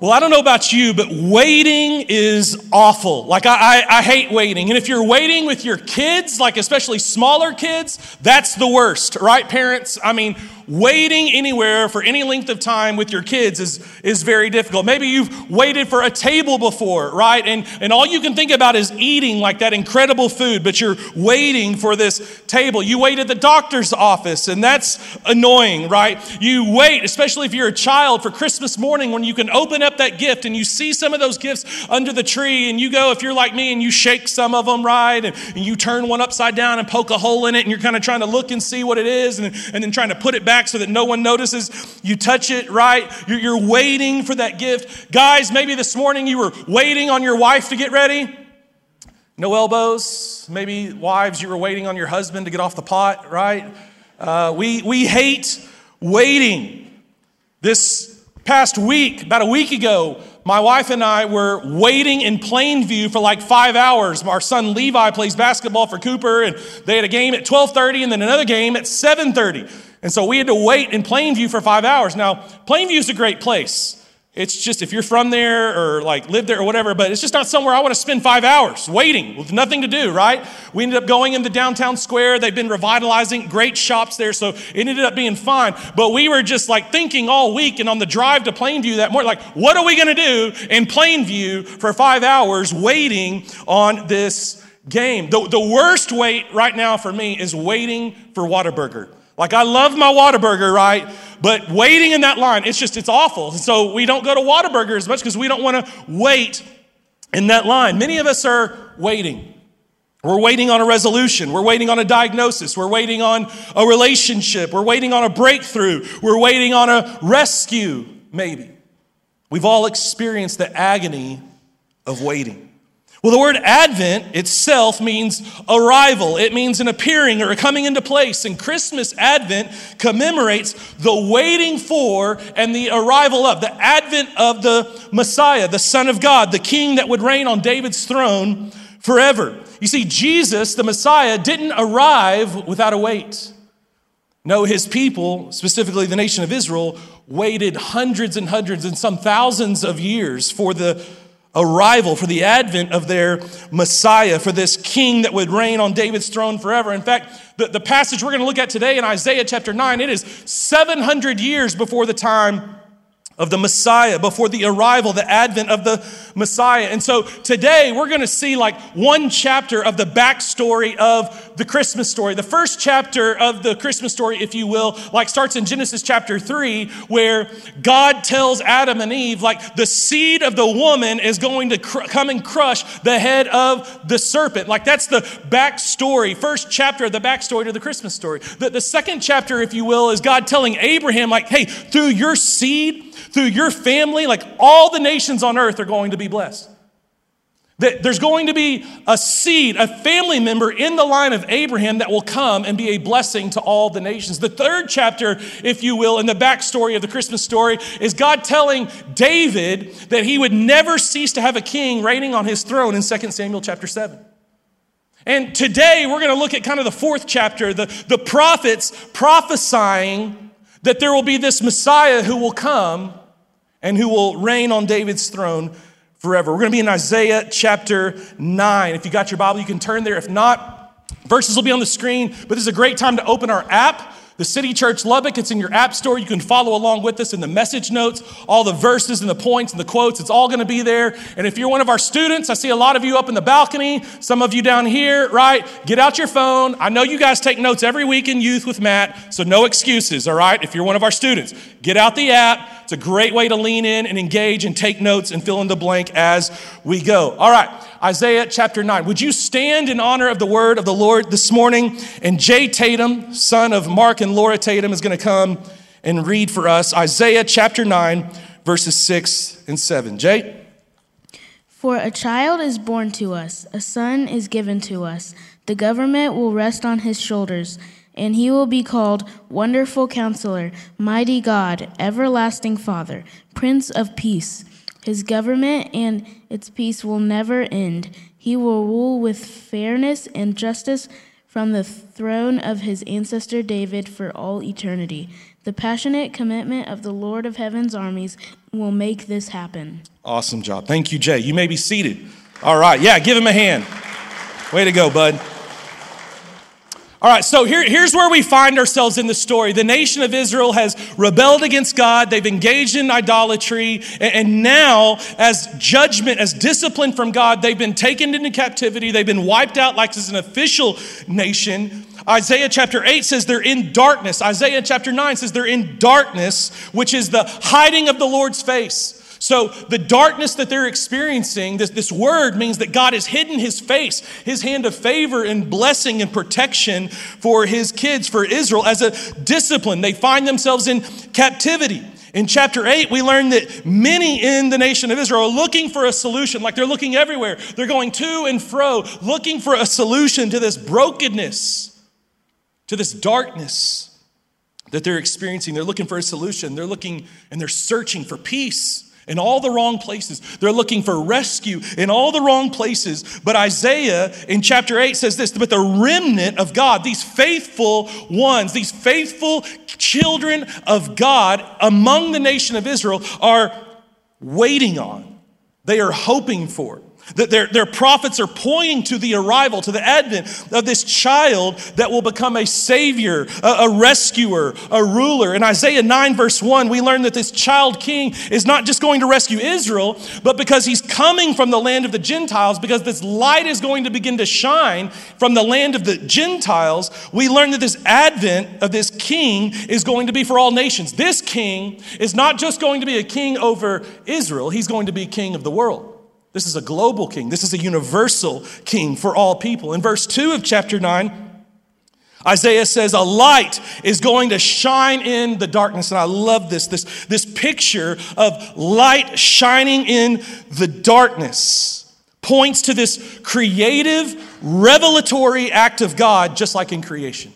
Well, I don't know about you, but waiting is awful. Like, I, I, I, hate waiting. And if you're waiting with your kids, like especially smaller kids, that's the worst, right, parents? I mean, waiting anywhere for any length of time with your kids is, is very difficult. Maybe you've waited for a table before, right? And, and all you can think about is eating like that incredible food, but you're waiting for this table. You wait at the doctor's office, and that's annoying, right? You wait, especially if you're a child, for Christmas morning when you can open up that gift and you see some of those gifts under the tree, and you go, if you're like me, and you shake some of them, right? And, and you turn one upside down and poke a hole in it, and you're kind of trying to look and see what it is, and, and then trying to put it back back so that no one notices. You touch it right. You're, you're waiting for that gift. Guys, maybe this morning you were waiting on your wife to get ready. No elbows. Maybe wives, you were waiting on your husband to get off the pot, right? Uh, we, we hate waiting. This past week, about a week ago, my wife and I were waiting in Plainview for like five hours. Our son Levi plays basketball for Cooper, and they had a game at 12:30 and then another game at 7:30. And so we had to wait in Plainview for five hours. Now, Plainview is a great place. It's just if you're from there or like live there or whatever, but it's just not somewhere I want to spend five hours waiting with nothing to do, right? We ended up going in the downtown square. They've been revitalizing great shops there, so it ended up being fine. But we were just like thinking all week and on the drive to Plainview that morning, like, what are we going to do in Plainview for five hours waiting on this game? The, the worst wait right now for me is waiting for Whataburger. Like, I love my Whataburger, right? But waiting in that line, it's just, it's awful. So we don't go to Whataburger as much because we don't want to wait in that line. Many of us are waiting. We're waiting on a resolution. We're waiting on a diagnosis. We're waiting on a relationship. We're waiting on a breakthrough. We're waiting on a rescue, maybe. We've all experienced the agony of waiting. Well, the word Advent itself means arrival. It means an appearing or a coming into place. And Christmas Advent commemorates the waiting for and the arrival of, the advent of the Messiah, the Son of God, the King that would reign on David's throne forever. You see, Jesus, the Messiah, didn't arrive without a wait. No, his people, specifically the nation of Israel, waited hundreds and hundreds and some thousands of years for the arrival, for the advent of their Messiah, for this king that would reign on David's throne forever. In fact, the, the passage we're going to look at today in Isaiah chapter 9, it is 700 years before the time of the Messiah, before the arrival, the advent of the Messiah. And so today we're going to see like one chapter of the backstory of the Christmas story. The first chapter of the Christmas story, if you will, like starts in Genesis chapter 3, where God tells Adam and Eve, like the seed of the woman is going to cr- come and crush the head of the serpent. Like that's the backstory, first chapter of the backstory to the Christmas story. The, the second chapter, if you will, is God telling Abraham, like, hey, through your seed, through your family, like all the nations on earth are going to be blessed. That there's going to be a seed, a family member in the line of Abraham that will come and be a blessing to all the nations. The third chapter, if you will, in the backstory of the Christmas story, is God telling David that he would never cease to have a king reigning on his throne in 2 Samuel chapter 7. And today we're going to look at kind of the fourth chapter, the, the prophets prophesying that there will be this Messiah who will come and who will reign on David's throne forever. We're going to be in Isaiah chapter 9. If you got your Bible, you can turn there. If not, verses will be on the screen, but this is a great time to open our app the City Church Lubbock, it's in your app store. You can follow along with us in the message notes, all the verses and the points and the quotes. It's all going to be there. And if you're one of our students, I see a lot of you up in the balcony, some of you down here, right? Get out your phone. I know you guys take notes every week in youth with Matt, so no excuses, all right? If you're one of our students, get out the app. It's a great way to lean in and engage and take notes and fill in the blank as we go. All right, Isaiah chapter 9. Would you stand in honor of the word of the Lord this morning? And Jay Tatum, son of Mark and Laura Tatum, is going to come and read for us Isaiah chapter 9, verses 6 and 7. Jay? For a child is born to us, a son is given to us. The government will rest on his shoulders and he will be called Wonderful Counselor, Mighty God, Everlasting Father, Prince of Peace. His government and its peace will never end. He will rule with fairness and justice from the throne of his ancestor David for all eternity. The passionate commitment of the Lord of Heaven's armies will make this happen. Awesome job. Thank you, Jay. You may be seated. All right. Yeah, give him a hand. Way to go, bud. All right, so here, here's where we find ourselves in the story. The nation of Israel has rebelled against God, they've engaged in idolatry, and, and now, as judgment, as discipline from God, they've been taken into captivity, they've been wiped out like as an official nation. Isaiah chapter 8 says they're in darkness. Isaiah chapter 9 says they're in darkness, which is the hiding of the Lord's face. So, the darkness that they're experiencing, this, this word means that God has hidden his face, his hand of favor and blessing and protection for his kids, for Israel, as a discipline. They find themselves in captivity. In chapter 8, we learn that many in the nation of Israel are looking for a solution, like they're looking everywhere. They're going to and fro, looking for a solution to this brokenness, to this darkness that they're experiencing. They're looking for a solution. They're looking and they're searching for peace in all the wrong places. They're looking for rescue in all the wrong places. But Isaiah in chapter 8 says this But the remnant of God, these faithful ones, these faithful children of God among the nation of Israel, are waiting on, they are hoping for. That their, their prophets are pointing to the arrival, to the advent of this child that will become a savior, a, a, rescuer, a ruler. In Isaiah 9, verse 1, we learn that this child king is not just going to rescue Israel, but because he's coming from the land of the Gentiles, because this light is going to begin to shine from the land of the Gentiles, we learn that this advent of this king is going to be for all nations. This king is not just going to be a king over Israel, he's going to be king of the world. This is a global king. This is a universal king for all people. In verse 2 of chapter 9, Isaiah says a light is going to shine in the darkness. And I love this, this, this picture of light shining in the darkness points to this creative, revelatory act of God, just like in creation.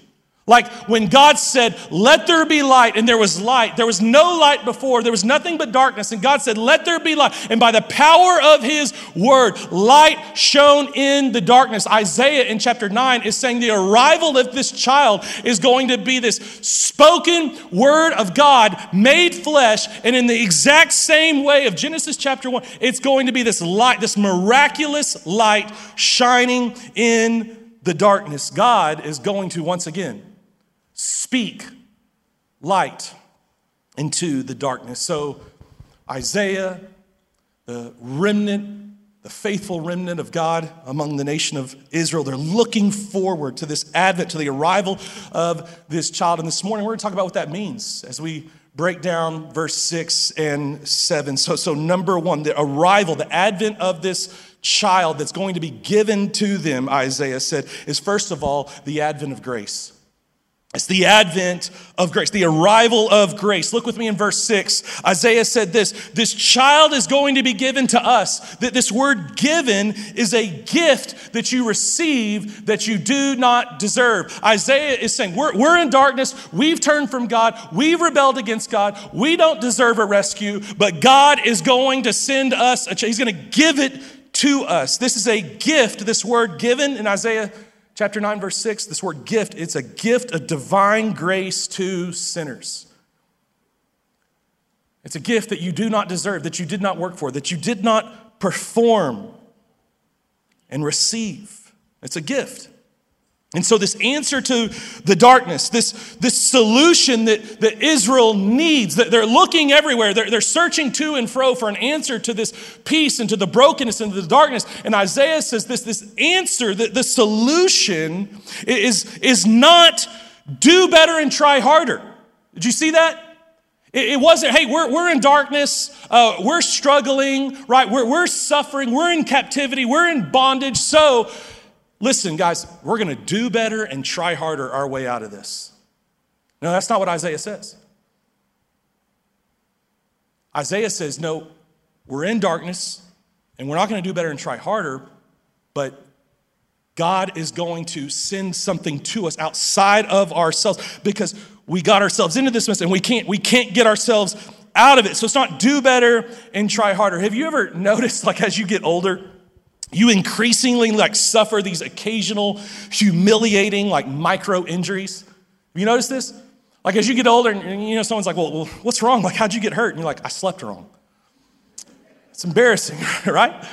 Like when God said, Let there be light, and there was light. There was no light before, there was nothing but darkness. And God said, Let there be light. And by the power of his word, light shone in the darkness. Isaiah in chapter 9 is saying the arrival of this child is going to be this spoken word of God made flesh. And in the exact same way of Genesis chapter 1, it's going to be this light, this miraculous light shining in the darkness. God is going to once again speak light into the darkness. So, Isaiah, the remnant, the faithful remnant of God among the nation of Israel, they're looking forward to this advent, to the arrival of this child. And this morning, we're going to talk about what that means as we break down verse 6 and 7. So, so number one, the arrival, the advent of this child that's going to be given to them, Isaiah said, is first of all the advent of grace. It's the advent of grace, the arrival of grace. Look with me in verse 6. Isaiah said this This child is going to be given to us. That this word given is a gift that you receive that you do not deserve. Isaiah is saying, We're, we're in darkness. We've turned from God. We've rebelled against God. We don't deserve a rescue, but God is going to send us a He's going to give it to us. This is a gift, this word given in Isaiah Chapter 9, verse 6, this word gift, it's a gift of divine grace to sinners. It's a gift that you do not deserve, that you did not work for, that you did not perform and receive. It's a gift. And so, this answer to the darkness, this, this solution that, that Israel needs, that they're looking everywhere, they're, they're searching to and fro for an answer to this peace and to the brokenness and to the darkness. And Isaiah says this, this answer, that the solution is, is not do better and try harder. Did you see that? It, it wasn't, hey, we're, we're in darkness, uh, we're struggling, right? We're, we're suffering, we're in captivity, we're in bondage, so Listen, guys, we're going to do better and try harder our way out of this. No, that's not what Isaiah says. Isaiah says, no, we're in darkness and we're not going to do better and try harder, but God is going to send something to us outside of ourselves because we got ourselves into this mess and we can't, we can't get ourselves out of it. So it's not do better and try harder. Have you ever noticed, like, as you get older, you increasingly like suffer these occasional humiliating like micro injuries. Have you noticed this? Like as you get older, and you know, someone's like, well, well, what's wrong? Like, how'd you get hurt? And you're like, I slept wrong. It's embarrassing, right?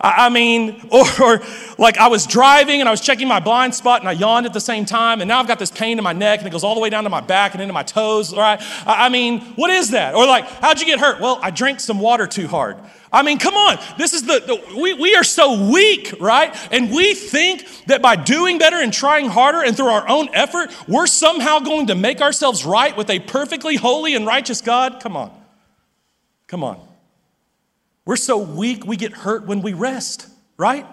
I mean, or, or, like I was driving and I was checking my blind spot and I yawned at the same time, and now I've got this pain in my neck and it goes all the way down to my back and into my toes, right? I mean, what is that? Or like, how'd you get hurt? Well, I drank some water too hard. I mean, come on. This is the, the we, we are so weak, right? And we think that by doing better and trying harder and through our own effort, we're somehow going to make ourselves right with a perfectly holy and righteous God. Come on. Come on. We're so weak, we get hurt when we rest, right?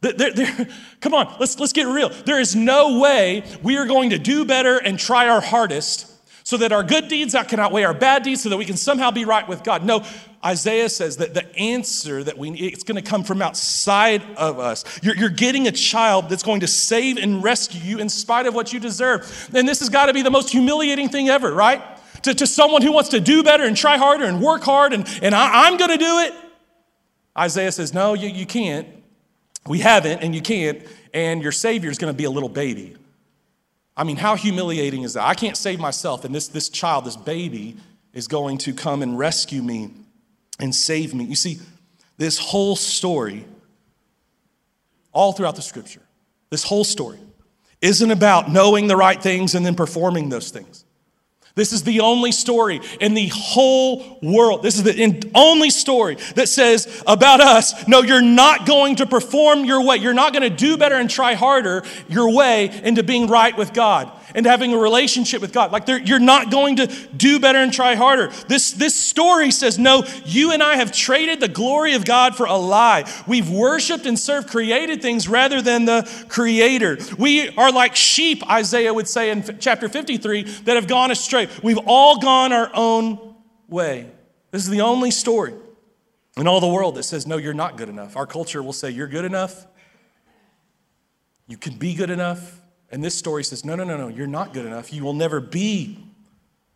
Come on, let's, let's get real. There is no way we are going to do better and try our hardest so that our good deeds can outweigh our bad deeds so that we can somehow be right with God. No, Isaiah says that the answer that we need, it's going to come from outside of us. You're, you're getting a child that's going to save and rescue you in spite of what you deserve. And this has got to be the most humiliating thing ever, right? To, to someone who wants to do better and try harder and work hard and, and I, I'm going to do it. Isaiah says, No, you, you can't. We haven't, and you can't. And your Savior is going to be a little baby. I mean, how humiliating is that? I can't save myself, and this, this child, this baby, is going to come and rescue me and save me. You see, this whole story, all throughout the scripture, this whole story isn't about knowing the right things and then performing those things. This is the only story in the whole world. This is the only story that says about us no, you're not going to perform your way. You're not going to do better and try harder your way into being right with God and having a relationship with God. Like you're not going to do better and try harder. This, this story says, no, you and I have traded the glory of God for a lie. We've worshiped and served created things rather than the creator. We are like sheep, Isaiah would say in chapter 53, that have gone astray. We've all gone our own way. This is the only story in all the world that says, no, you're not good enough. Our culture will say, you're good enough. You can be good enough. And this story says, no, no, no, no, you're not good enough. You will never be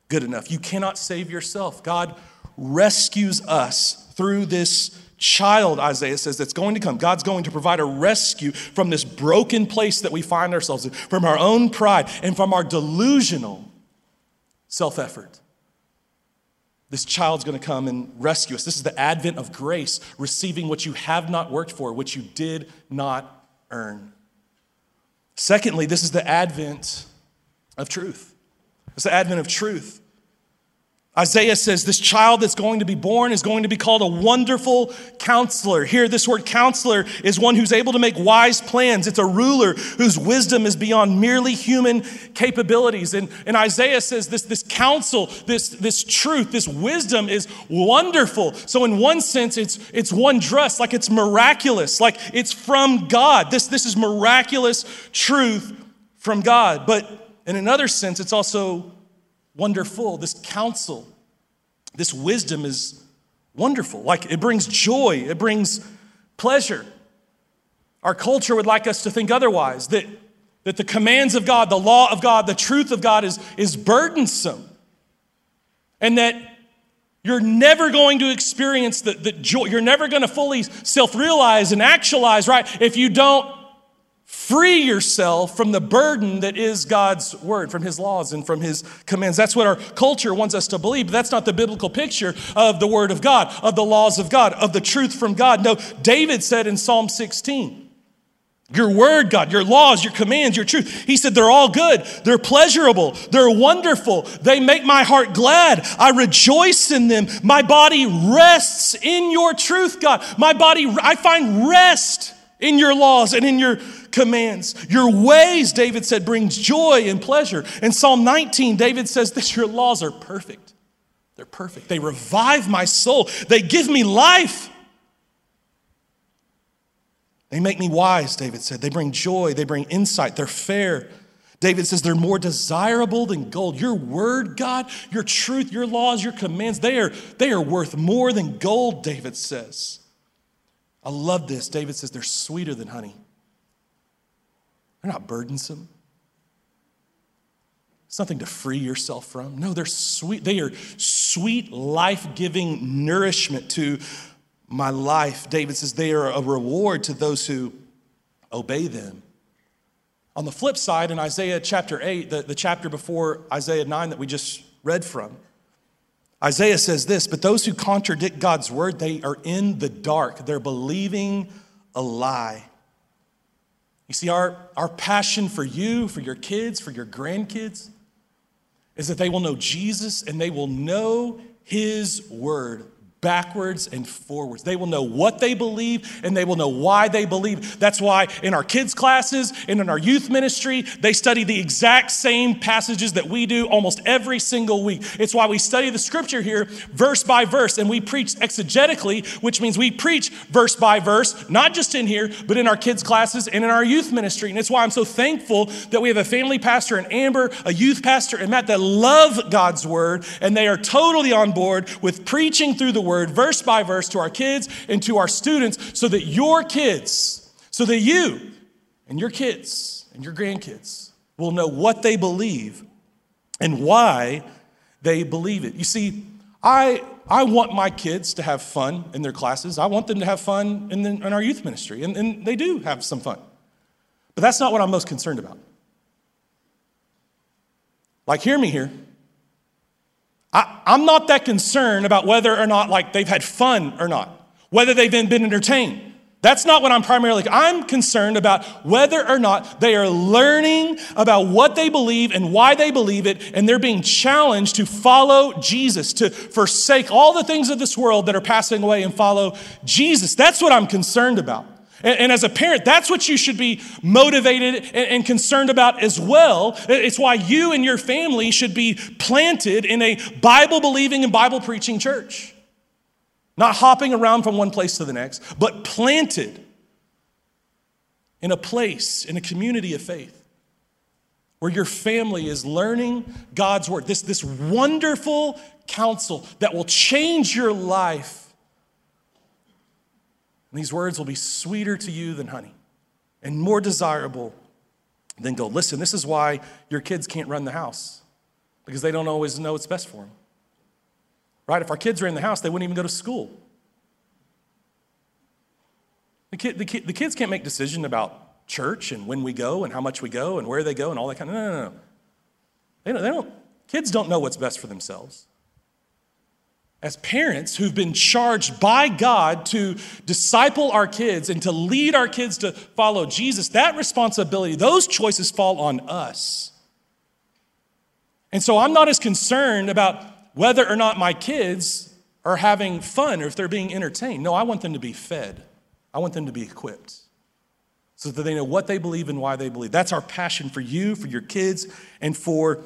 good enough. You cannot save yourself. God rescues us through this child, Isaiah says, that's going to come. God's going to provide a rescue from this broken place that we find ourselves in, from our own pride and from our delusional self effort. This child's going to come and rescue us. This is the advent of grace, receiving what you have not worked for, which you did not earn. Secondly, this is the advent of truth. It's the advent of truth. Isaiah says this child that's going to be born is going to be called a wonderful counselor. Here, this word counselor is one who's able to make wise plans. It's a ruler whose wisdom is beyond merely human capabilities. And, and Isaiah says this, this counsel, this, this truth, this wisdom is wonderful. So, in one sense, it's, it's one dress, like it's miraculous, like it's from God. This, this is miraculous truth from God. But in another sense, it's also wonderful. This counsel, this wisdom is wonderful. Like it brings joy, it brings pleasure. Our culture would like us to think otherwise that, that the commands of God, the law of God, the truth of God is, is burdensome. And that you're never going to experience the, the joy. You're never going to fully self realize and actualize, right, if you don't Free yourself from the burden that is God's word, from his laws and from his commands. That's what our culture wants us to believe, but that's not the biblical picture of the word of God, of the laws of God, of the truth from God. No, David said in Psalm 16, your word, God, your laws, your commands, your truth. He said, they're all good. They're pleasurable. They're wonderful. They make my heart glad. I rejoice in them. My body rests in your truth, God. My body, I find rest in your laws and in your commands. Your ways, David said, brings joy and pleasure. In Psalm 19, David says that your laws are perfect. They're perfect. They revive my soul. They give me life. They make me wise, David said. They bring joy, they bring insight, they're fair. David says they're more desirable than gold. Your word, God, your truth, your laws, your commands, they are, they are worth more than gold, David says. I love this. David says they're sweeter than honey. They're not burdensome. It's nothing to free yourself from. No, they're sweet. They are sweet, life giving nourishment to my life. David says they are a reward to those who obey them. On the flip side, in Isaiah chapter 8, the, the chapter before Isaiah 9 that we just read from, Isaiah says this But those who contradict God's word, they are in the dark. They're believing a lie. You see, our, our passion for you, for your kids, for your grandkids, is that they will know Jesus and they will know his word backwards and forwards. They will know what they believe and they will know why they believe. That's why in our kids' classes and in our youth ministry, they study the exact same passages that we do almost every single week. It's why we study the scripture here verse by verse and we preach exegetically, which means we preach verse by verse, not just in here, but in our kids' classes and in our youth ministry. And it's why I'm so thankful that we have a family pastor in Amber, a youth pastor in Matt that love God's word and they are totally on board with preaching through the word word, verse by verse, to our kids and to our students, so that your kids, so that you and your kids and your grandkids will know what they believe and why they believe it. You see, I, I want my kids to have fun in their classes. I want them to have fun in, the, in our youth ministry, and, and they do have some fun. But that's not what I'm most concerned about. Like, hear me here. I, am not that concerned about whether or not like they've had fun or not, whether they've been, been entertained. That's not what I'm primarily, I'm concerned about whether or not they are learning about what they believe and why they believe it, and they're being challenged to follow Jesus, to forsake all the things of this world that are passing away and follow Jesus. That's what I'm concerned about. And, and, as a parent, that's what you should be motivated and, and concerned about as well. It's why you and your family should be planted in a Bible believing and Bible preaching church. Not hopping around from one place to the next, but planted in a place, in a community of faith where your family is learning God's word. This, this wonderful counsel that will change your life and these words will be sweeter to you than honey and more desirable than gold. Listen, this is why your kids can't run the house because they don't always know what's best for them. Right? If our kids in the house, they wouldn't even go to school. The, kid, the, kid, the kids can't make decisions about church and when we go and how much we go and where they go and all that kind of. No, no, no. They don't, they don't, kids don't know what's best for themselves as parents who've been charged by God to disciple our kids and to lead our kids to follow Jesus, that responsibility, those choices fall on us. And so I'm not as concerned about whether or not my kids are having fun or if they're being entertained. No, I want them to be fed, I want them to be equipped so that they know what they believe and why they believe. That's our passion for you, for your kids, and for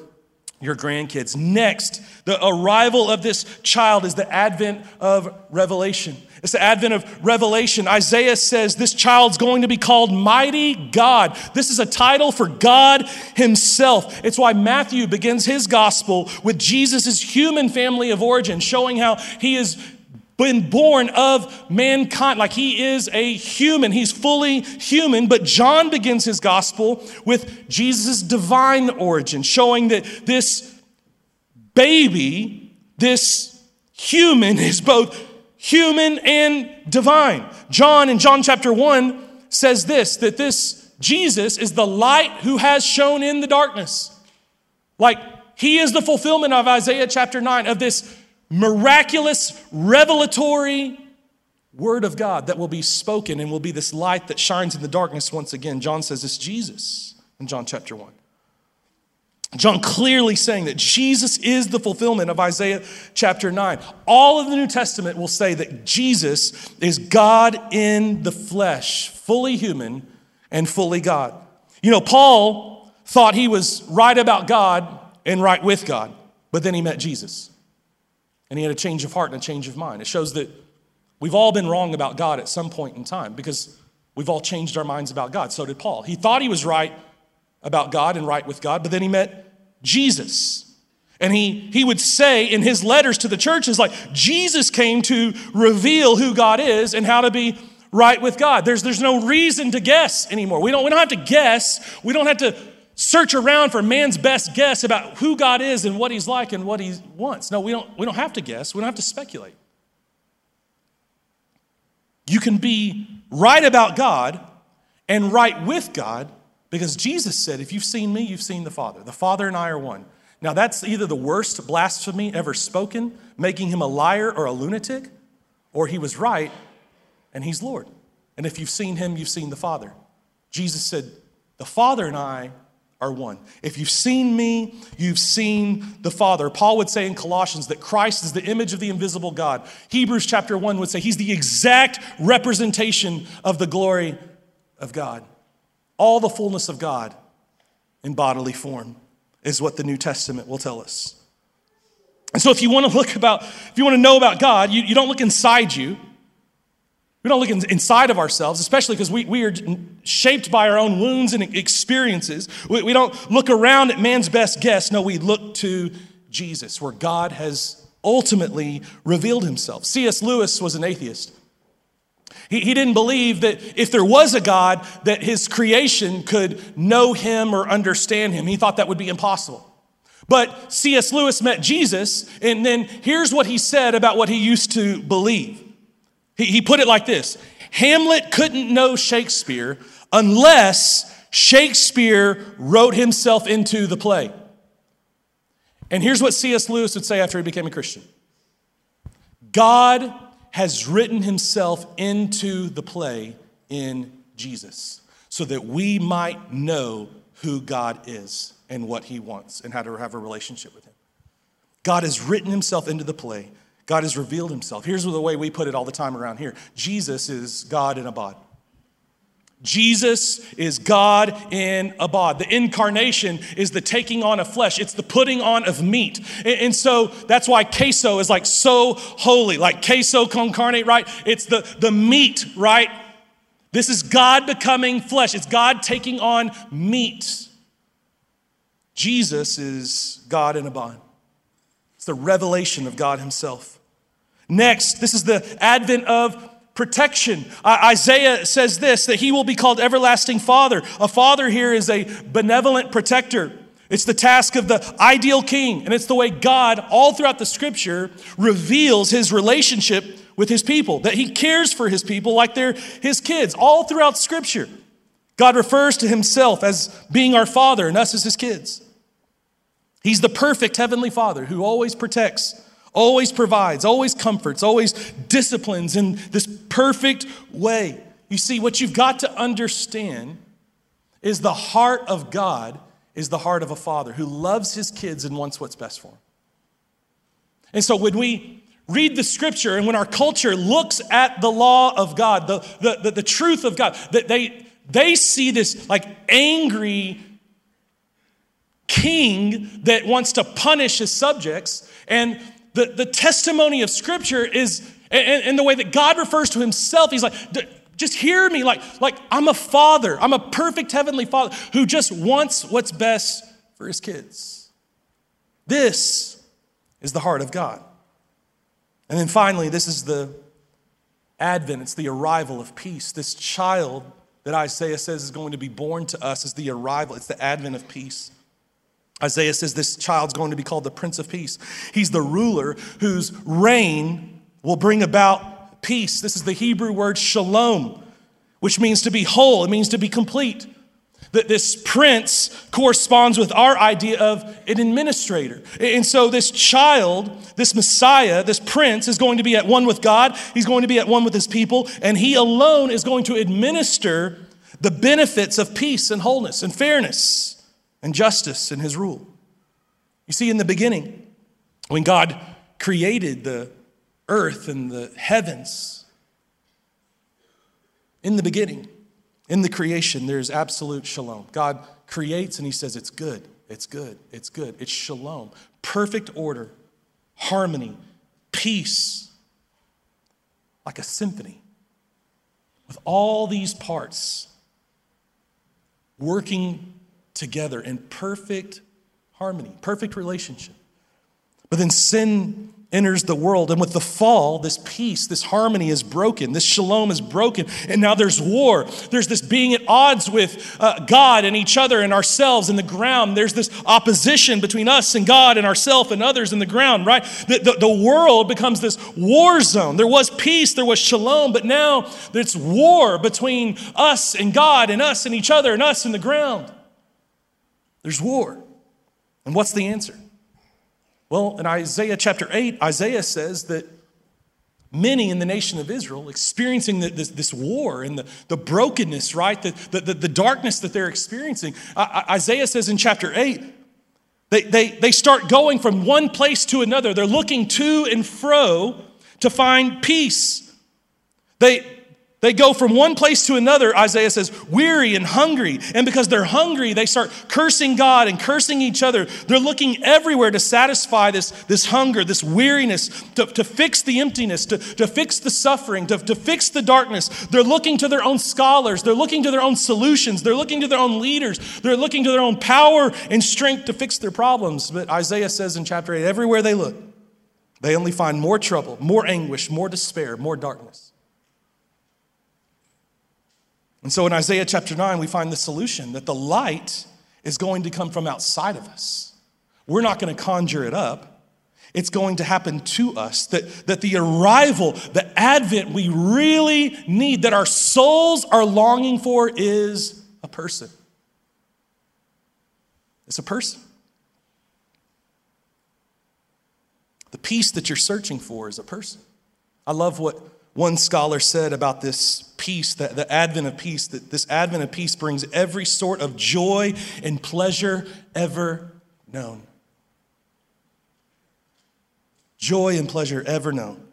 your grandkids. Next, the arrival of this child is the advent of revelation. It's the advent of revelation. Isaiah says this child's going to be called Mighty God. This is a title for God Himself. It's why Matthew begins his gospel with Jesus' human family of origin, showing how He is been born of mankind, like he is a human. He's fully human. But John begins his gospel with Jesus' divine origin, showing that this baby, this human, is both human and divine. John in John chapter 1 says this that this Jesus is the light who has shone in the darkness. Like he is the fulfillment of Isaiah chapter 9 of this miraculous, revelatory word of God that will be spoken and will be this light that shines in the darkness once again. John says it's Jesus in John chapter 1. John clearly saying that Jesus is the fulfillment of Isaiah chapter 9. All of the New Testament will say that Jesus is God in the flesh, fully human and fully God. You know, Paul thought he was right about God and right with God, but then he met Jesus. And he had a change of heart and a change of mind. It shows that we've all been wrong about God at some point in time because we've all changed our minds about God. So did Paul. He thought he was right about God and right with God, but then he met Jesus. And he, he would say in his letters to the churches, like, Jesus came to reveal who God is and how to be right with God. There's, there's no reason to guess anymore. We don't, we don't have to guess. We don't have to search around for man's best guess about who God is and what he's like and what he wants. No, we don't, we don't have to guess, we don't have to speculate. You can be right about God and right with God Because Jesus said, If you've seen me, you've seen the Father. The Father and I are one. Now, that's either the worst blasphemy ever spoken, making him a liar or a lunatic, or he was right and he's Lord. And if you've seen him, you've seen the Father. Jesus said, The Father and I are one. If you've seen me, you've seen the Father. Paul would say in Colossians that Christ is the image of the invisible God. Hebrews chapter 1 would say he's the exact representation of the glory of God. All the fullness of God in bodily form is what the New Testament will tell us. And so if you want to look about, if you want to know about God, you, you don't look inside you. We don't look in, inside of ourselves, especially because we, we are shaped by our own wounds and experiences. We, we don't look around at man's best guess. No, we look to Jesus, where God has ultimately revealed himself. C.S. Lewis was an atheist. He, he didn't believe that if there was a God, that his creation could know him or understand him. He thought that would be impossible. But C.S. Lewis met Jesus, and then here's what he said about what he used to believe. He, he put it like this Hamlet couldn't know Shakespeare unless Shakespeare wrote himself into the play. And here's what C.S. Lewis would say after he became a Christian God has written himself into the play in Jesus so that we might know who God is and what he wants and how to have a relationship with him. God has written himself into the play. God has revealed himself. Here's the way we put it all the time around here Jesus is God in a bod. Jesus is God in a bod. The incarnation is the taking on of flesh. It's the putting on of meat. And so that's why queso is like so holy, like queso con carne, right? It's the, the meat, right? This is God becoming flesh. It's God taking on meat. Jesus is God in a bod. The revelation of God Himself. Next, this is the advent of protection. Isaiah says this that he will be called everlasting father. A father here is a benevolent protector. It's the task of the ideal king, and it's the way God, all throughout the scripture, reveals his relationship with his people, that he cares for his people like they're his kids. All throughout scripture, God refers to himself as being our father and us as his kids. He's the perfect heavenly father who always protects always provides, always comforts, always disciplines in this perfect way. You see, what you've got to understand is the heart of God is the heart of a father who loves his kids and wants what's best for them. And so when we read the scripture and when our culture looks at the law of God, the, the, the, the truth of God, that they, they see this like angry king that wants to punish his subjects. And the, the testimony of Scripture is, and, and the way that God refers to Himself, He's like, just hear me like, like I'm a father. I'm a perfect heavenly father who just wants what's best for his kids. This is the heart of God. And then finally, this is the advent, it's the arrival of peace. This child that Isaiah says is going to be born to us is the arrival, it's the advent of peace. Isaiah says this child's going to be called the Prince of Peace. He's the ruler whose reign will bring about peace. This is the Hebrew word shalom, which means to be whole, it means to be complete. That this prince corresponds with our idea of an administrator. And so, this child, this Messiah, this prince is going to be at one with God, he's going to be at one with his people, and he alone is going to administer the benefits of peace and wholeness and fairness and justice in his rule. You see, in the beginning, when God created the earth and the heavens, in the beginning, in the creation, there's absolute shalom. God creates and he says, It's good, it's good, it's good. It's shalom. Perfect order, harmony, peace, like a symphony, with all these parts working together in perfect harmony, perfect relationship. But then sin enters the world. And with the fall, this peace, this harmony is broken. This shalom is broken. And now there's war. There's this being at odds with uh, God and each other and ourselves in the ground. There's this opposition between us and God and ourselves and others in the ground, right? The, the, the world becomes this war zone. There was peace, there was shalom, but now it's war between us and God and us and each other and us in the ground. There's war. And what's the answer? Well, in Isaiah chapter 8, Isaiah says that many in the nation of Israel experiencing the, this, this, war and the, the brokenness, right? The, the, the darkness that they're experiencing. Isaiah says in chapter 8, they, they, they start going from one place to another. They're looking to and fro to find peace. They, they go from one place to another, Isaiah says, weary and hungry. And because they're hungry, they start cursing God and cursing each other. They're looking everywhere to satisfy this, this hunger, this weariness, to, to fix the emptiness, to, to fix the suffering, to, to fix the darkness. They're looking to their own scholars. They're looking to their own solutions. They're looking to their own leaders. They're looking to their own power and strength to fix their problems. But Isaiah says in chapter 8 everywhere they look, they only find more trouble, more anguish, more despair, more darkness. And so in Isaiah chapter 9, we find the solution that the light is going to come from outside of us. We're not going to conjure it up. It's going to happen to us. That, that the arrival, the advent we really need, that our souls are longing for, is a person. It's a person. The peace that you're searching for is a person. I love what one scholar said about this peace, that the advent of peace, that this advent of peace brings every sort of joy and pleasure ever known. Joy and pleasure ever known.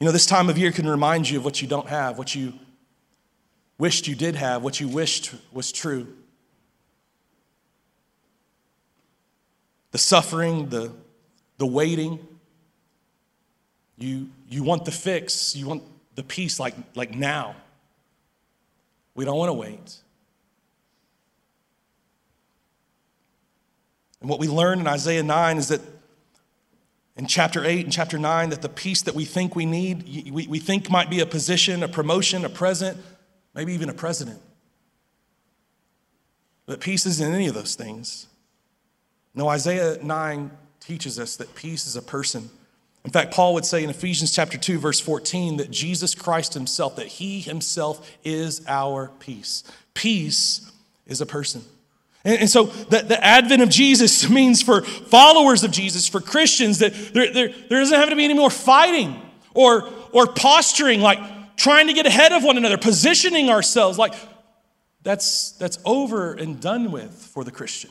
You know, this time of year can remind you of what you don't have, what you wished you did have, what you wished was true. The suffering, the, the waiting, you, you want the fix, you want the peace like, like now. We don't want to wait. And what we learn in Isaiah 9 is that in chapter 8 and chapter 9, that the peace that we think we need, we, we think might be a position, a promotion, a present, maybe even a president. But peace isn't any of those things. No, Isaiah 9 teaches us that peace is a person. In fact, Paul would say in Ephesians chapter 2 verse 14 that Jesus Christ himself that he himself is our peace. Peace is a person. And, so the, the advent of Jesus means for followers of Jesus, for Christians, that there, there, there doesn't have to be any more fighting or, or posturing, like trying to get ahead of one another, positioning ourselves. Like that's, that's over and done with for the Christian.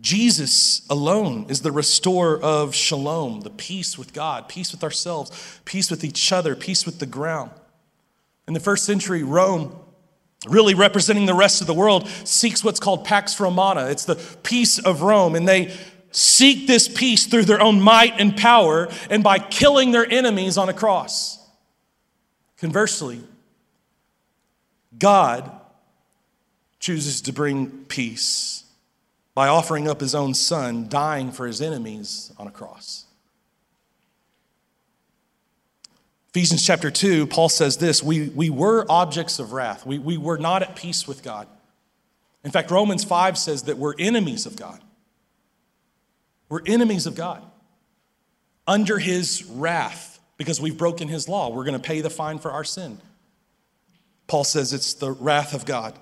Jesus alone is the restorer of shalom, the peace with God, peace with ourselves, peace with each other, peace with the ground. In the first century, Rome, really representing the rest of the world, seeks what's called Pax Romana. It's the peace of Rome. And they seek this peace through their own might and power and by killing their enemies on a cross. Conversely, God chooses to bring peace by offering up his own son, dying for his enemies on a cross. Ephesians chapter 2, Paul says this we, we were objects of wrath, we, we were not at peace with God. In fact, Romans 5 says that we're enemies of God. We're enemies of God under his wrath because we've broken his law. We're going to pay the fine for our sin. Paul says it's the wrath of God.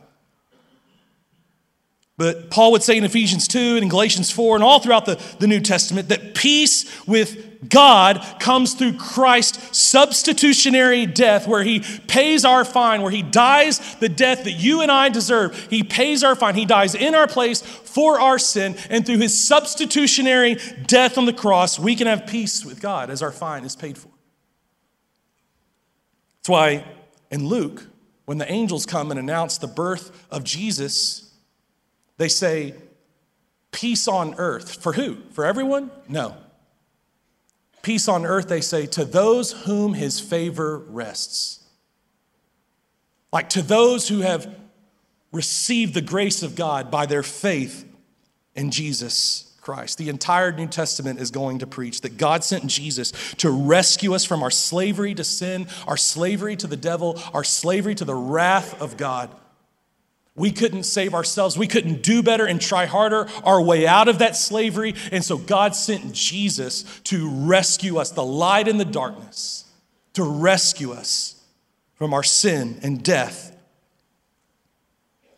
But Paul would say in Ephesians 2 and in Galatians 4 and all throughout the, the New Testament that peace with God comes through Christ's substitutionary death, where he pays our fine, where he dies the death that you and I deserve. He pays our fine. He dies in our place for our sin. And through his substitutionary death on the cross, we can have peace with God as our fine is paid for. That's why in Luke, when the angels come and announce the birth of Jesus, they say, peace on earth. For who? For everyone? No. Peace on earth, they say, to those whom his favor rests. Like to those who have received the grace of God by their faith in Jesus Christ. The entire New Testament is going to preach that God sent Jesus to rescue us from our slavery to sin, our slavery to the devil, our slavery to the wrath of God. We couldn't save ourselves. We couldn't do better and try harder our way out of that slavery. And so God sent Jesus to rescue us, the light in the darkness, to rescue us from our sin and death.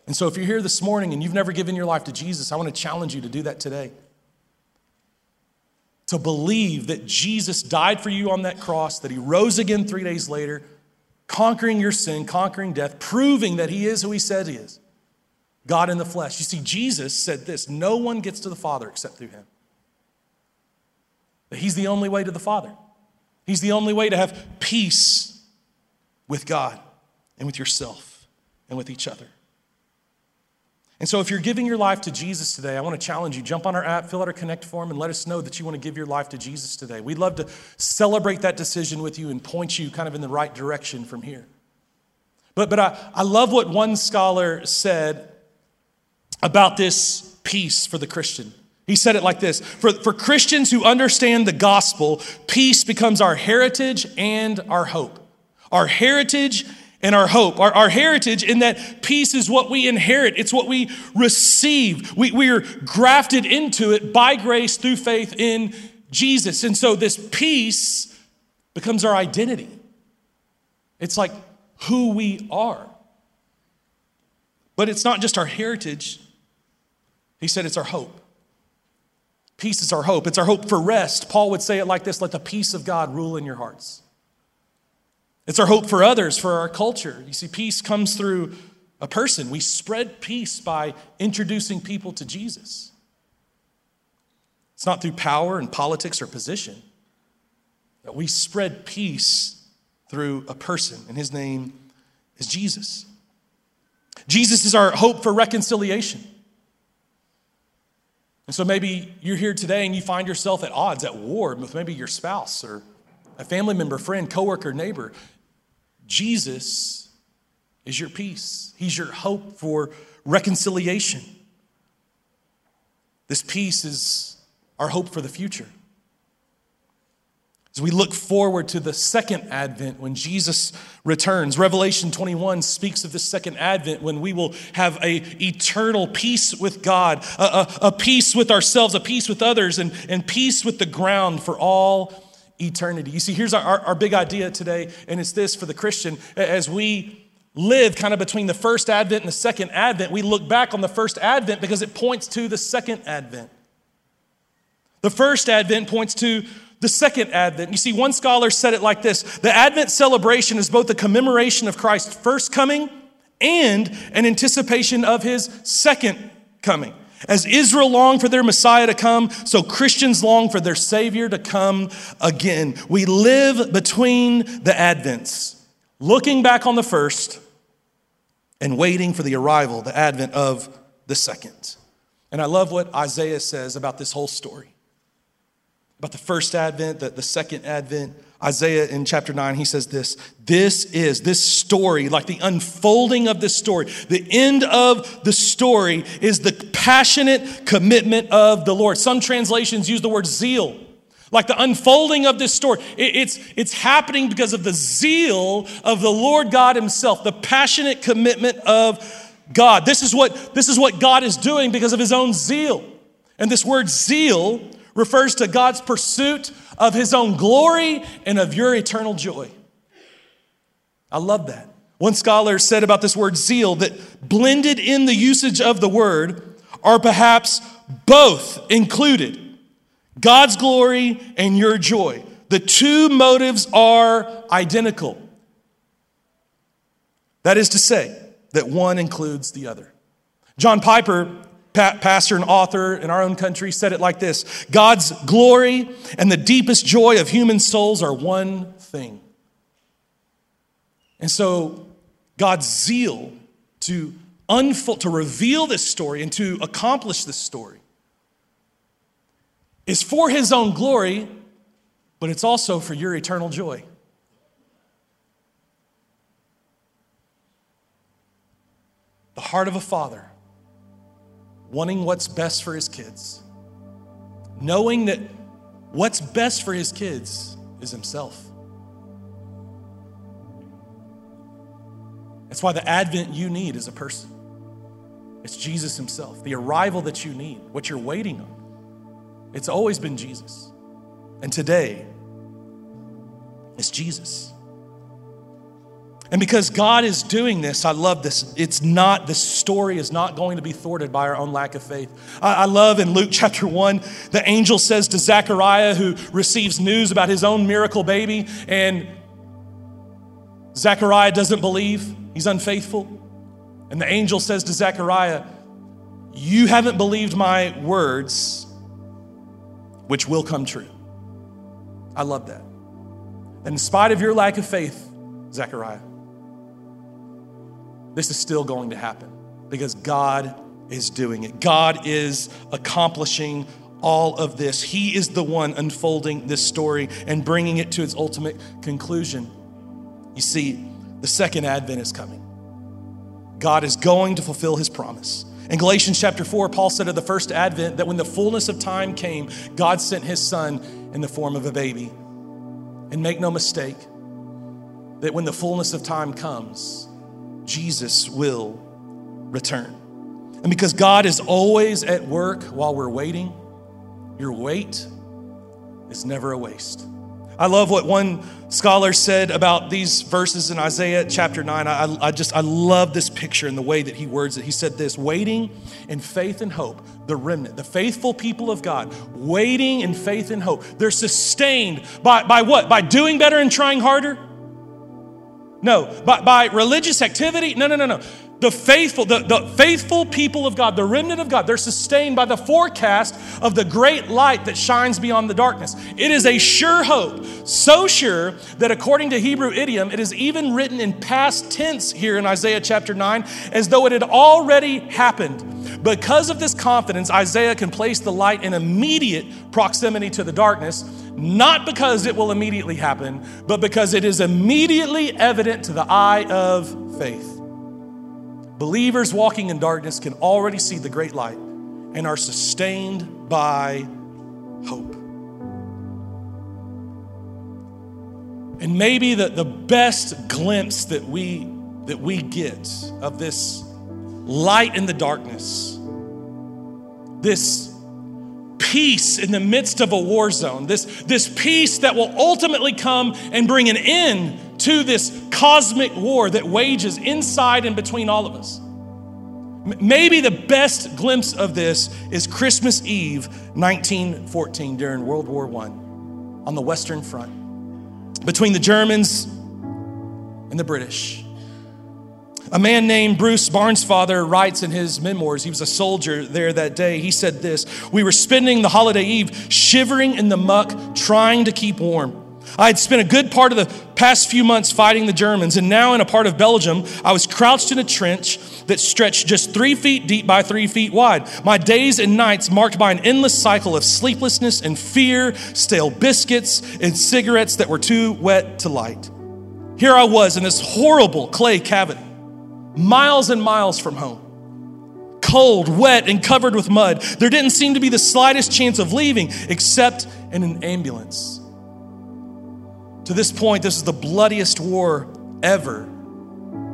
And so if you're here this morning and you've never given your life to Jesus, I want to challenge you to do that today. To believe that Jesus died for you on that cross, that he rose again three days later, conquering your sin, conquering death, proving that he is who he said he is. God in the flesh. You see, Jesus said this no one gets to the Father except through him. That he's the only way to the Father. He's the only way to have peace with God and with yourself and with each other. And so, if you're giving your life to Jesus today, I want to challenge you jump on our app, fill out our Connect form, and let us know that you want to give your life to Jesus today. We'd love to celebrate that decision with you and point you kind of in the right direction from here. But, but I, I love what one scholar said about this peace for the Christian. He said it like this for, for Christians who understand the gospel, peace becomes our heritage and our hope. Our heritage and our hope. Our, our heritage in that peace is what we inherit, it's what we receive. We, we are grafted into it by grace through faith in Jesus. And so this peace becomes our identity. It's like who we are. But it's not just our heritage, he said it's our hope. Peace is our hope. It's our hope for rest. Paul would say it like this let the peace of God rule in your hearts. It's our hope for others, for our culture. You see, peace comes through a person. We spread peace by introducing people to Jesus. It's not through power and politics or position. That we spread peace through a person, and his name is Jesus. Jesus is our hope for reconciliation. And so maybe you're here today and you find yourself at odds, at war with maybe your spouse or a family member, friend, coworker, neighbor. Jesus is your peace. He's your hope for reconciliation. This peace is our hope for the future. As we look forward to the second advent when Jesus returns, Revelation 21 speaks of the second advent when we will have a eternal peace with God, a, a, a peace with ourselves, a peace with others, and, and peace with the ground for all eternity. You see, here's our, our, our big idea today, and it's this for the Christian as we live kind of between the first advent and the second advent, we look back on the first advent because it points to the second advent. The first advent points to the second advent. You see, one scholar said it like this The advent celebration is both a commemoration of Christ's first coming and an anticipation of his second coming. As Israel longed for their Messiah to come, so Christians long for their Savior to come again. We live between the Advents, looking back on the first and waiting for the arrival, the advent of the second. And I love what Isaiah says about this whole story about the first advent, the, the second advent. Isaiah in chapter 9, he says this This is, this story, like the unfolding of this story, the end of the story is the passionate commitment of the Lord. Some translations use the word zeal. Like the unfolding of this story, it's, it's happening because of the zeal of the Lord God Himself, the passionate commitment of God. This is what, this is what God is doing because of His own zeal. And this word zeal refers to God's pursuit of his own glory and of your eternal joy. I love that. One scholar said about this word zeal that blended in the usage of the word are perhaps both included God's glory and your joy. The two motives are identical. That is to say, that one includes the other. John Piper pastor and author in our own country, said it like this God's glory and the deepest joy of human souls are one thing. And so, God's zeal to unfold, to reveal this story and to accomplish this story is for his own glory, but it's also for your eternal joy. The heart of a father wanting what's best for his kids, knowing that what's best for his kids is himself. That's why the advent you need is a person. It's Jesus himself, the arrival that you need, what you're waiting on. It's always been Jesus. And today, it's Jesus. And because God is doing this, I love this. It's not, this story is not going to be thwarted by our own lack of faith. I, I, love in Luke chapter 1, the angel says to Zechariah, who receives news about his own miracle baby, and Zechariah doesn't believe, he's unfaithful. And the angel says to Zechariah, You haven't believed my words, which will come true. I love that. And in spite of your lack of faith, Zechariah, this is still going to happen because God is doing it. God is accomplishing all of this. He is the one unfolding this story and bringing it to its ultimate conclusion. You see, the second advent is coming. God is going to fulfill his promise. In Galatians chapter 4, Paul said of the first advent that when the fullness of time came, God sent his son in the form of a baby. And make no mistake that when the fullness of time comes, Jesus will return. And because God is always at work while we're waiting, your wait is never a waste. I love what one scholar said about these verses in Isaiah chapter 9. I, I, just, I love this picture and the way that he words it. He said this waiting in faith and hope, the remnant, the faithful people of God, waiting in faith and hope. They're sustained by, by what? By doing better and trying harder? No, by, by religious activity? No, no, no, no. The faithful, the, the faithful people of God, the remnant of God, they're sustained by the forecast of the great light that shines beyond the darkness. It is a sure hope, so sure that according to Hebrew idiom, it is even written in past tense here in Isaiah chapter 9, as though it had already happened. Because of this confidence, Isaiah can place the light in immediate proximity to the darkness not because it will immediately happen, but because it is immediately evident to the eye of faith. Believers walking in darkness can already see the great light and are sustained by hope. And maybe the, the best glimpse that we that we get of this light in the darkness, this peace in the midst of a war zone, this, this peace that will ultimately come and bring an end to this cosmic war that wages inside and between all of us. Maybe the best glimpse of this is Christmas Eve 1914 during World War I on the Western Front between the Germans and the British. A man named Bruce Bairnsfather writes in his memoirs, he was a soldier there that day. He said this We were spending the holiday eve shivering in the muck, trying to keep warm. I had spent a good part of the past few months fighting the Germans, and now in a part of Belgium, I was crouched in a trench that stretched just three feet deep by three feet wide. My days and nights marked by an endless cycle of sleeplessness and fear, stale biscuits, and cigarettes that were too wet to light. Here I was in this horrible clay cabin, miles and miles from home cold, wet, and covered with mud. There didn't seem to be the slightest chance of leaving except in an ambulance. To this point, this is the bloodiest war ever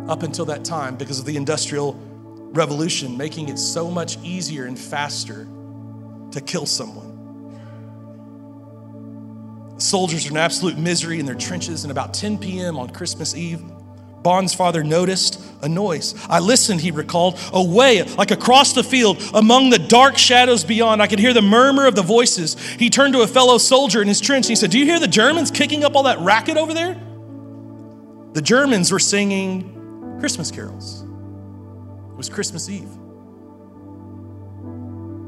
up until that time because of the Industrial Revolution, making it so much easier and faster to kill someone. Soldiers are in absolute misery in their trenches, and about 10 p.m. on Christmas Eve, Bairnsfather noticed a noise. I listened, he recalled, away, like across the field, among the dark shadows beyond. I could hear the murmur of the voices. He turned to a fellow soldier in his trench and he said, Do you hear the Germans kicking up all that racket over there? The Germans were singing Christmas carols. It was Christmas Eve.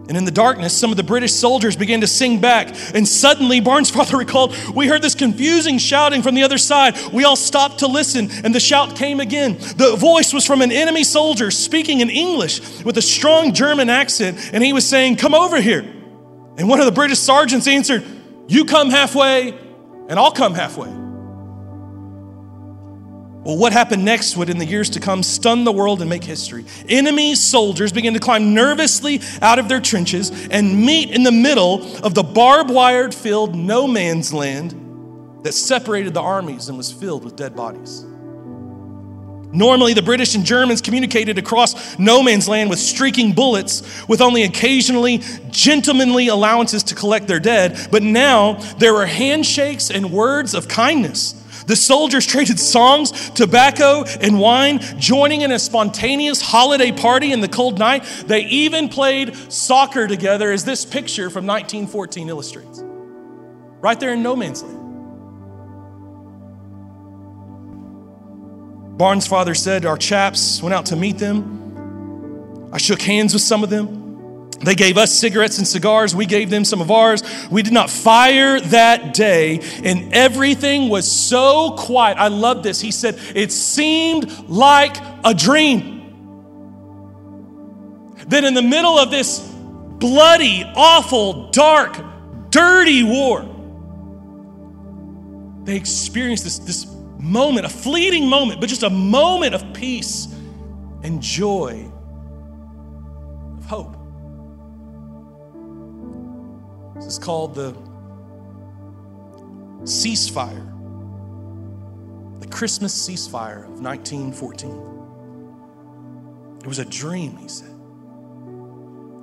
And in the darkness, some of the British soldiers began to sing back. And suddenly, Bairnsfather recalled, we heard this confusing shouting from the other side. We all stopped to listen, and the shout came again. The voice was from an enemy soldier speaking in English with a strong German accent, and he was saying, Come over here. And one of the British sergeants answered, You come halfway, and I'll come halfway. Well, what happened next would, in the years to come, stun the world and make history. Enemy soldiers began to climb nervously out of their trenches and meet in the middle of the barbed wired filled no man's land that separated the armies and was filled with dead bodies. Normally, the British and Germans communicated across no man's land with streaking bullets, with only occasionally gentlemanly allowances to collect their dead. But now there were handshakes and words of kindness. The soldiers traded songs, tobacco, and wine, joining in a spontaneous holiday party in the cold night. They even played soccer together, as this picture from 1914 illustrates. Right there in no man's land. Bairnsfather said, Our chaps went out to meet them. I shook hands with some of them. They gave us cigarettes and cigars. We gave them some of ours. We did not fire that day, and everything was so quiet. I love this. He said, It seemed like a dream. Then, in the middle of this bloody, awful, dark, dirty war, they experienced this, this moment, a fleeting moment, but just a moment of peace and joy, of hope. This is called the ceasefire, the Christmas ceasefire of 1914. It was a dream, he said.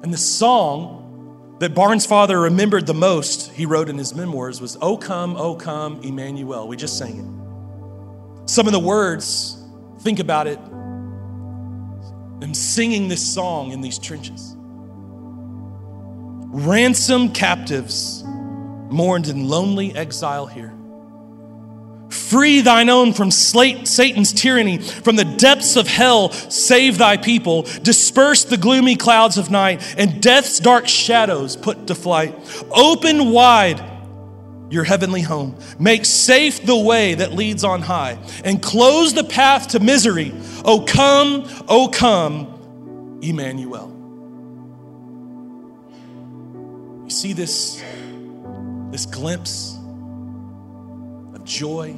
And the song that Bairnsfather remembered the most, he wrote in his memoirs, was, O come, O come, Emmanuel. We just sang it. Some of the words, think about it. I'm singing this song in these trenches. Ransom captives mourned in lonely exile here. Free thine own from Satan's tyranny, from the depths of hell, save thy people. Disperse the gloomy clouds of night, and death's dark shadows put to flight. Open wide your heavenly home. Make safe the way that leads on high and close the path to misery. Oh, come, oh, come, Emmanuel. You see this, this glimpse of joy,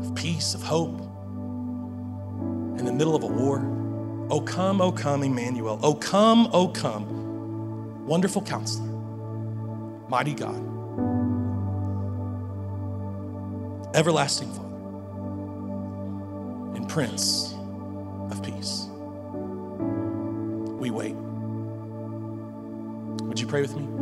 of peace, of hope in the middle of a war. Oh, come, oh, come, Emmanuel. Oh, come, oh, come, wonderful counselor, mighty God everlasting Father, and Prince of Peace. We wait. You pray with me?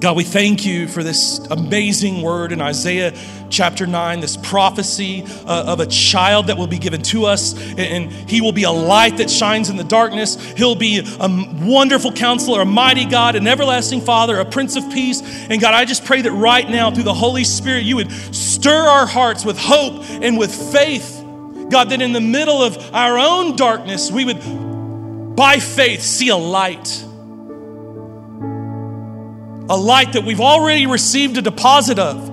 God, we thank you for this amazing word in Isaiah chapter 9, this prophecy uh, of a child that will be given to us, and he will be a light that shines in the darkness. He'll be a wonderful counselor, a mighty God, an everlasting Father, a Prince of Peace. And God, I just pray that right now, through the Holy Spirit, you would stir our hearts with hope and with faith. God, that in the middle of our own darkness, we would, by faith, see a light a light that we've already received a deposit of,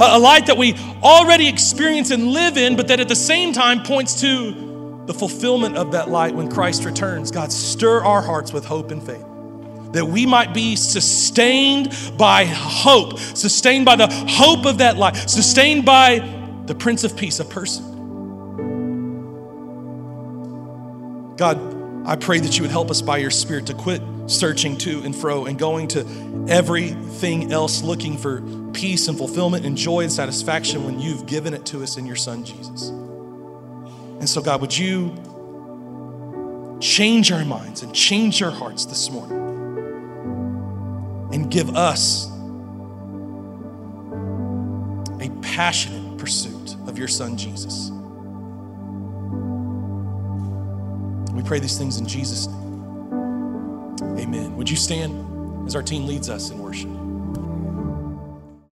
a light that we already experience and live in, but that at the same time points to the fulfillment of that light when Christ returns. God, stir our hearts with hope and faith. That we might be sustained by hope, sustained by the hope of that light, sustained by the Prince of Peace, a person. God, I pray that you would help us by your Spirit to quit searching to and fro and going to everything else looking for peace and fulfillment and joy and satisfaction when you've given it to us in your Son, Jesus. And so, God, would you change our minds and change our hearts this morning and give us a passionate pursuit of your Son, Jesus. We pray these things in Jesus' name. Amen. Would you stand as our team leads us in worship?